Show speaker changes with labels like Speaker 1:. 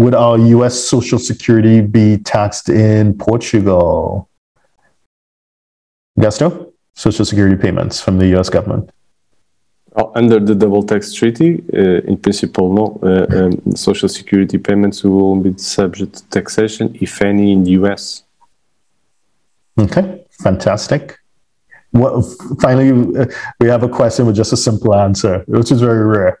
Speaker 1: would our US Social Security be taxed in Portugal? Gasto? Social Security payments from the US government.
Speaker 2: Oh, Under the double tax treaty, uh, in principle, no. Uh, um, social security payments will be subject to taxation, if any, in the US.
Speaker 1: Okay, fantastic. Well, finally, uh, we have a question with just a simple answer, which is very rare.